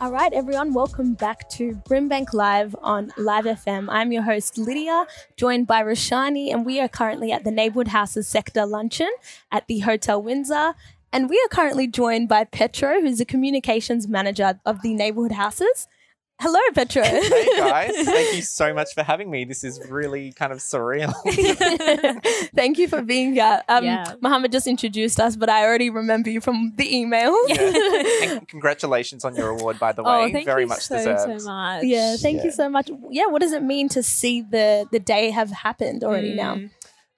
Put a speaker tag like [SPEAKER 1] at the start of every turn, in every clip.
[SPEAKER 1] All right, everyone, welcome back to Brimbank Live on Live FM. I'm your host, Lydia, joined by Rashani, and we are currently at the Neighbourhood Houses Sector Luncheon at the Hotel Windsor. And we are currently joined by Petro, who's the communications manager of the Neighbourhood Houses. Hello, Petro.
[SPEAKER 2] Hey guys, thank you so much for having me. This is really kind of surreal.
[SPEAKER 1] Thank you for being here. Um,
[SPEAKER 3] Yeah.
[SPEAKER 1] Mohammed just introduced us, but I already remember you from the email.
[SPEAKER 2] and congratulations on your award, by the way.
[SPEAKER 3] Oh, thank
[SPEAKER 2] Very
[SPEAKER 3] you
[SPEAKER 2] much
[SPEAKER 3] so,
[SPEAKER 2] deserved.
[SPEAKER 3] so much.
[SPEAKER 1] Yeah, thank
[SPEAKER 2] Yeah.
[SPEAKER 1] you so much. Yeah, what does it mean to see the the day have happened already now?
[SPEAKER 3] Mm.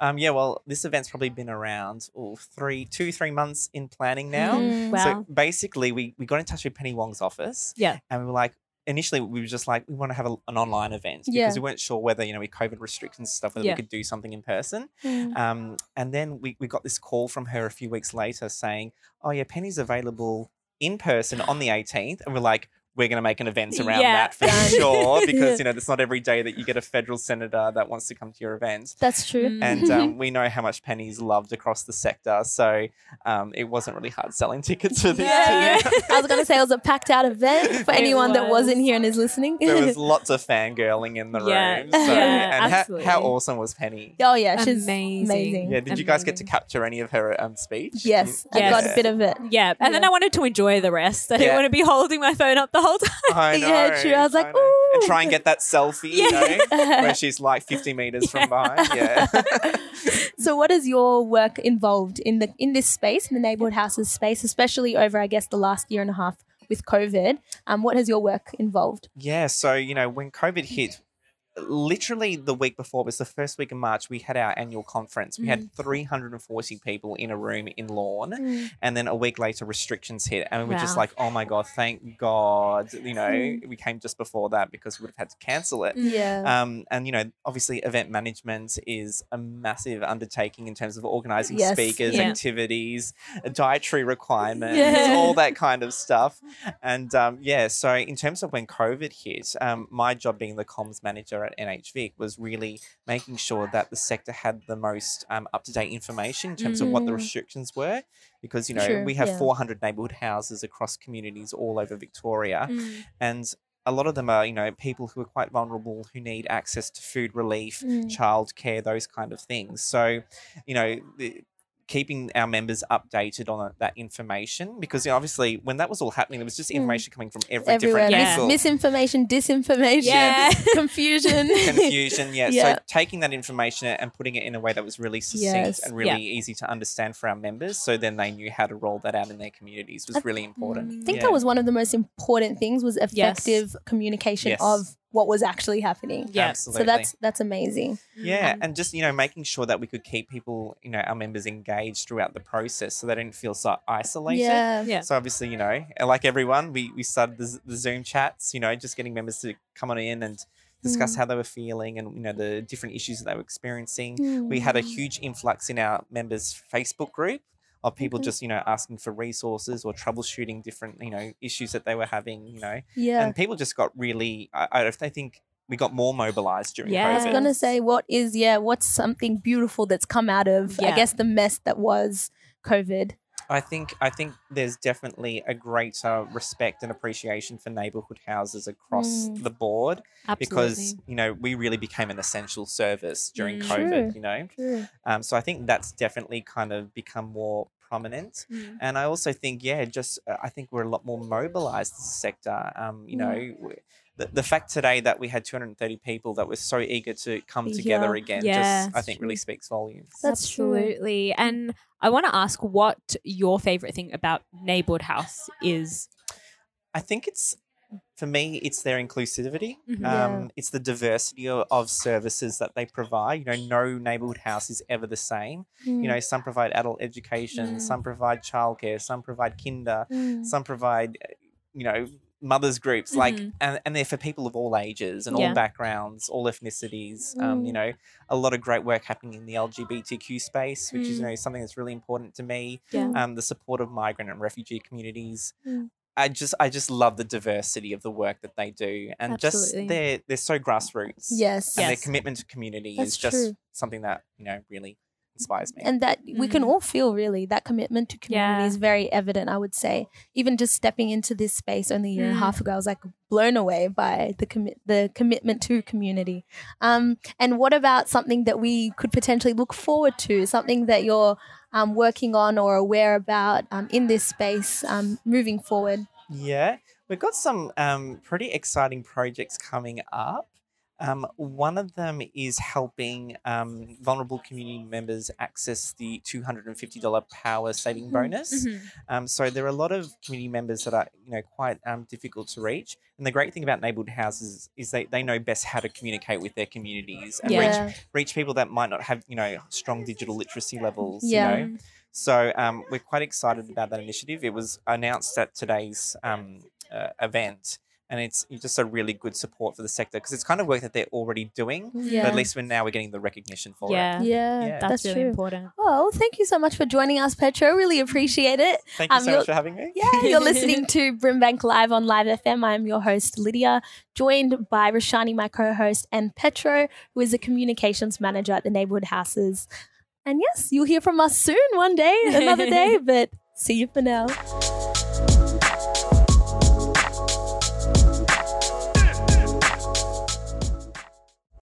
[SPEAKER 2] Um, yeah, well, this event's probably been around oh, three, two, three months in planning now.
[SPEAKER 1] Mm.
[SPEAKER 3] Wow.
[SPEAKER 2] So basically, we, we got in touch with Penny Wong's office.
[SPEAKER 3] Yeah.
[SPEAKER 2] And we were like, initially, we were just like, we want to have a, an online event because
[SPEAKER 1] Yeah.
[SPEAKER 2] we weren't sure whether, you know, with COVID restrictions and stuff, whether
[SPEAKER 3] Yeah.
[SPEAKER 2] we could do something in person.
[SPEAKER 1] Mm.
[SPEAKER 2] Um, and then we, we got this call from her a few weeks later saying, oh, yeah, Penny's available in person on the 18th. And we're like, we're going to make an event around
[SPEAKER 3] Yeah.
[SPEAKER 2] that for sure because, you know, it's not every day that you get a federal senator that wants to come to your event.
[SPEAKER 1] That's true.
[SPEAKER 3] Mm.
[SPEAKER 2] And um, we know how much Penny's loved across the sector. So um, it wasn't really hard selling tickets for this.
[SPEAKER 1] Yeah.
[SPEAKER 2] too.
[SPEAKER 1] I was gonna say it was a packed out event for
[SPEAKER 3] It
[SPEAKER 1] anyone that wasn't here and is listening.
[SPEAKER 2] there was lots of fangirling in the
[SPEAKER 3] Yeah.
[SPEAKER 2] room. So,
[SPEAKER 3] Yeah,
[SPEAKER 2] and how,
[SPEAKER 3] absolutely.
[SPEAKER 2] how awesome was Penny?
[SPEAKER 1] oh yeah, she's
[SPEAKER 3] Amazing.
[SPEAKER 1] amazing.
[SPEAKER 2] Yeah, did you guys get to capture any of her um, speech?
[SPEAKER 1] Yes, I got a bit of it.
[SPEAKER 3] Yeah. And then I wanted to enjoy the rest. I didn't
[SPEAKER 2] Yeah.
[SPEAKER 3] want to be holding my phone up the whole time.
[SPEAKER 2] I know.
[SPEAKER 1] Yeah, true. I was like,
[SPEAKER 2] know. And try and get that selfie, you know, where she's like 50 meters from behind. Yeah.
[SPEAKER 1] so what is your work involved in the in this space, in the neighborhood houses space, especially over I guess the last year and a half with COVID? Um, what has your work involved?
[SPEAKER 2] yeah. So, you know, when COVID hit, literally the week before was the first week of March, we had our annual conference. We had 340 people in a room in Lorne. And then a week later, restrictions hit. And we were just like, oh my God, thank God. You know,
[SPEAKER 1] Mm.
[SPEAKER 2] we came just before that because we would have had to cancel it.
[SPEAKER 1] Yeah.
[SPEAKER 2] Um, and you know, obviously, event management is a massive undertaking in terms of organizing
[SPEAKER 1] Yes.
[SPEAKER 2] speakers,
[SPEAKER 3] Yeah.
[SPEAKER 2] activities, dietary requirements,
[SPEAKER 1] Yeah.
[SPEAKER 2] all that kind of stuff. And um, yeah, so in terms of when COVID hit, um, my job being the comms manager at NHVIC was really making sure that the sector had the most um, up to date information in terms of what the
[SPEAKER 1] Mm.
[SPEAKER 2] restrictions were. Because you know
[SPEAKER 1] True,
[SPEAKER 2] we have
[SPEAKER 1] yeah.
[SPEAKER 2] 400 neighbourhood houses across communities all over Victoria,
[SPEAKER 3] Mm.
[SPEAKER 2] and a lot of them are you know people who are quite vulnerable who need access to food relief
[SPEAKER 1] Mm.
[SPEAKER 2] childcare those kind of things so you know the, keeping our members updated on that information because you know, obviously when that was all happening there was just
[SPEAKER 1] Mm.
[SPEAKER 2] information coming from every
[SPEAKER 1] Everywhere,
[SPEAKER 2] different
[SPEAKER 3] Yeah.
[SPEAKER 1] Mis- misinformation, disinformation,
[SPEAKER 3] Yeah.
[SPEAKER 1] confusion,
[SPEAKER 2] confusion yeah.
[SPEAKER 1] Yeah.
[SPEAKER 2] so taking that information and putting it in a way that was really succinct
[SPEAKER 1] Yes.
[SPEAKER 2] and really easy to understand for our members so then they knew how to roll that out in their communities was
[SPEAKER 1] I-
[SPEAKER 2] really important
[SPEAKER 1] I think
[SPEAKER 2] Yeah.
[SPEAKER 1] that was one of the most important things was effective communication
[SPEAKER 2] Yes.
[SPEAKER 1] of what was actually happening.
[SPEAKER 3] Yeah.
[SPEAKER 2] Absolutely.
[SPEAKER 1] So that's that's amazing.
[SPEAKER 2] Yeah,
[SPEAKER 3] Um,
[SPEAKER 2] and just you know making sure that we could keep people, you know, our members engaged throughout the process, so they didn't feel so isolated.
[SPEAKER 1] Yeah.
[SPEAKER 3] Yeah.
[SPEAKER 2] So obviously, you know, like everyone, we we started the, the Zoom chats, you know, just getting members to come on in and discuss
[SPEAKER 1] Mm.
[SPEAKER 2] how they were feeling and you know the different issues that they were experiencing. We had a
[SPEAKER 1] Mm.
[SPEAKER 2] huge influx in our members' Facebook group of people
[SPEAKER 1] Okay.
[SPEAKER 2] just you know asking for resources or troubleshooting different you know issues that they were having, you know,
[SPEAKER 1] Yeah.
[SPEAKER 2] and people just got really. I, I, I think we got more mobilized during
[SPEAKER 3] Yeah.
[SPEAKER 1] I was gonna say, what is yeah? What's something beautiful that's come out of I guess the mess that was COVID?
[SPEAKER 2] I think I think there's definitely a greater respect and appreciation for neighborhood houses across
[SPEAKER 1] Mm.
[SPEAKER 2] the board because you know we really became an essential service during
[SPEAKER 3] Mm.
[SPEAKER 2] COVID.
[SPEAKER 1] True.
[SPEAKER 2] You know,
[SPEAKER 1] True.
[SPEAKER 2] um, so I think that's definitely kind of become more prominent.
[SPEAKER 3] Mm.
[SPEAKER 2] And I also think, yeah, just uh, I think we're a lot more mobilized as a sector. Um, you
[SPEAKER 1] Mm.
[SPEAKER 2] know. W- The, the fact today that we had 230 people that were so eager to come together
[SPEAKER 1] here.
[SPEAKER 2] again,
[SPEAKER 3] Yeah.
[SPEAKER 2] just I think really speaks volumes.
[SPEAKER 1] That's true.
[SPEAKER 3] Absolutely. And I want to ask what your favorite thing about Neighbourhood House is.
[SPEAKER 2] I think it's for me, it's their inclusivity.
[SPEAKER 3] Mhm.
[SPEAKER 1] Yeah.
[SPEAKER 2] Um, it's the diversity of, of services that they provide. You know, no neighborhood house is ever the same.
[SPEAKER 1] Mm.
[SPEAKER 2] You know, some provide adult education,
[SPEAKER 3] Mm.
[SPEAKER 2] some provide childcare, some provide kinder,
[SPEAKER 1] Mm.
[SPEAKER 2] some provide, uh, you know, mothers groups like
[SPEAKER 3] Mhm.
[SPEAKER 2] and, and they're for people of all ages and
[SPEAKER 3] Yeah.
[SPEAKER 2] all backgrounds all ethnicities um, you
[SPEAKER 1] Mm.
[SPEAKER 2] know a lot of great work happening in the lgbtq space which is you
[SPEAKER 3] Mm.
[SPEAKER 2] know something that's really important to me
[SPEAKER 3] Yeah.
[SPEAKER 2] um, the support of migrant and refugee communities.
[SPEAKER 1] Mm.
[SPEAKER 2] I just I just love the diversity of the work that they do, and just they're they're so grassroots.
[SPEAKER 1] Yes.
[SPEAKER 2] and their commitment to community
[SPEAKER 1] That's
[SPEAKER 2] is just
[SPEAKER 1] true.
[SPEAKER 2] something that you know really inspires me.
[SPEAKER 1] and that we can
[SPEAKER 3] Mm.
[SPEAKER 1] all feel really that commitment to community
[SPEAKER 3] Yeah.
[SPEAKER 1] is very evident i would say even just stepping into this space only a year and a
[SPEAKER 3] Mm.
[SPEAKER 1] half ago i was like blown away by the commit the commitment to community um, and what about something that we could potentially look forward to something that you're um, working on or aware about um, in this space um, moving forward
[SPEAKER 2] Yeah, we've got some um, pretty exciting projects coming up. Um, one of them is helping um, vulnerable community members access the $250 power saving
[SPEAKER 1] Mhm.
[SPEAKER 2] bonus.
[SPEAKER 3] Mhm.
[SPEAKER 2] Um, so there are a lot of community members that are, you know, quite um, difficult to reach. And the great thing about neighborhood houses is they, they know best how to communicate with their communities and reach,
[SPEAKER 1] yeah
[SPEAKER 2] reach people that might not have, you know, strong digital literacy levels.
[SPEAKER 1] Yeah.
[SPEAKER 2] You know? So um, we're quite excited about that initiative. It was announced at today's um, uh, event, and it's just a really good support for the sector because it's kind of work that they're already doing.
[SPEAKER 1] yeah
[SPEAKER 2] But at least we're now we're getting the recognition for
[SPEAKER 3] Yeah.
[SPEAKER 2] it.
[SPEAKER 1] yeah,
[SPEAKER 2] Yeah.
[SPEAKER 3] That's,
[SPEAKER 1] that's,
[SPEAKER 3] really
[SPEAKER 1] true
[SPEAKER 3] important.
[SPEAKER 1] well thank you so much for joining us petro really appreciate it
[SPEAKER 2] Thank you
[SPEAKER 1] Um,
[SPEAKER 2] so
[SPEAKER 1] you're-
[SPEAKER 2] much for having me.
[SPEAKER 1] Yeah, you're listening to Brimbank Live on Live FM. I'm your host, Lydia, joined by Rashani, my co host, and Petro, who is a communications manager at the neighborhood houses. And yes, you'll hear from us soon one day, another day, but see you for now.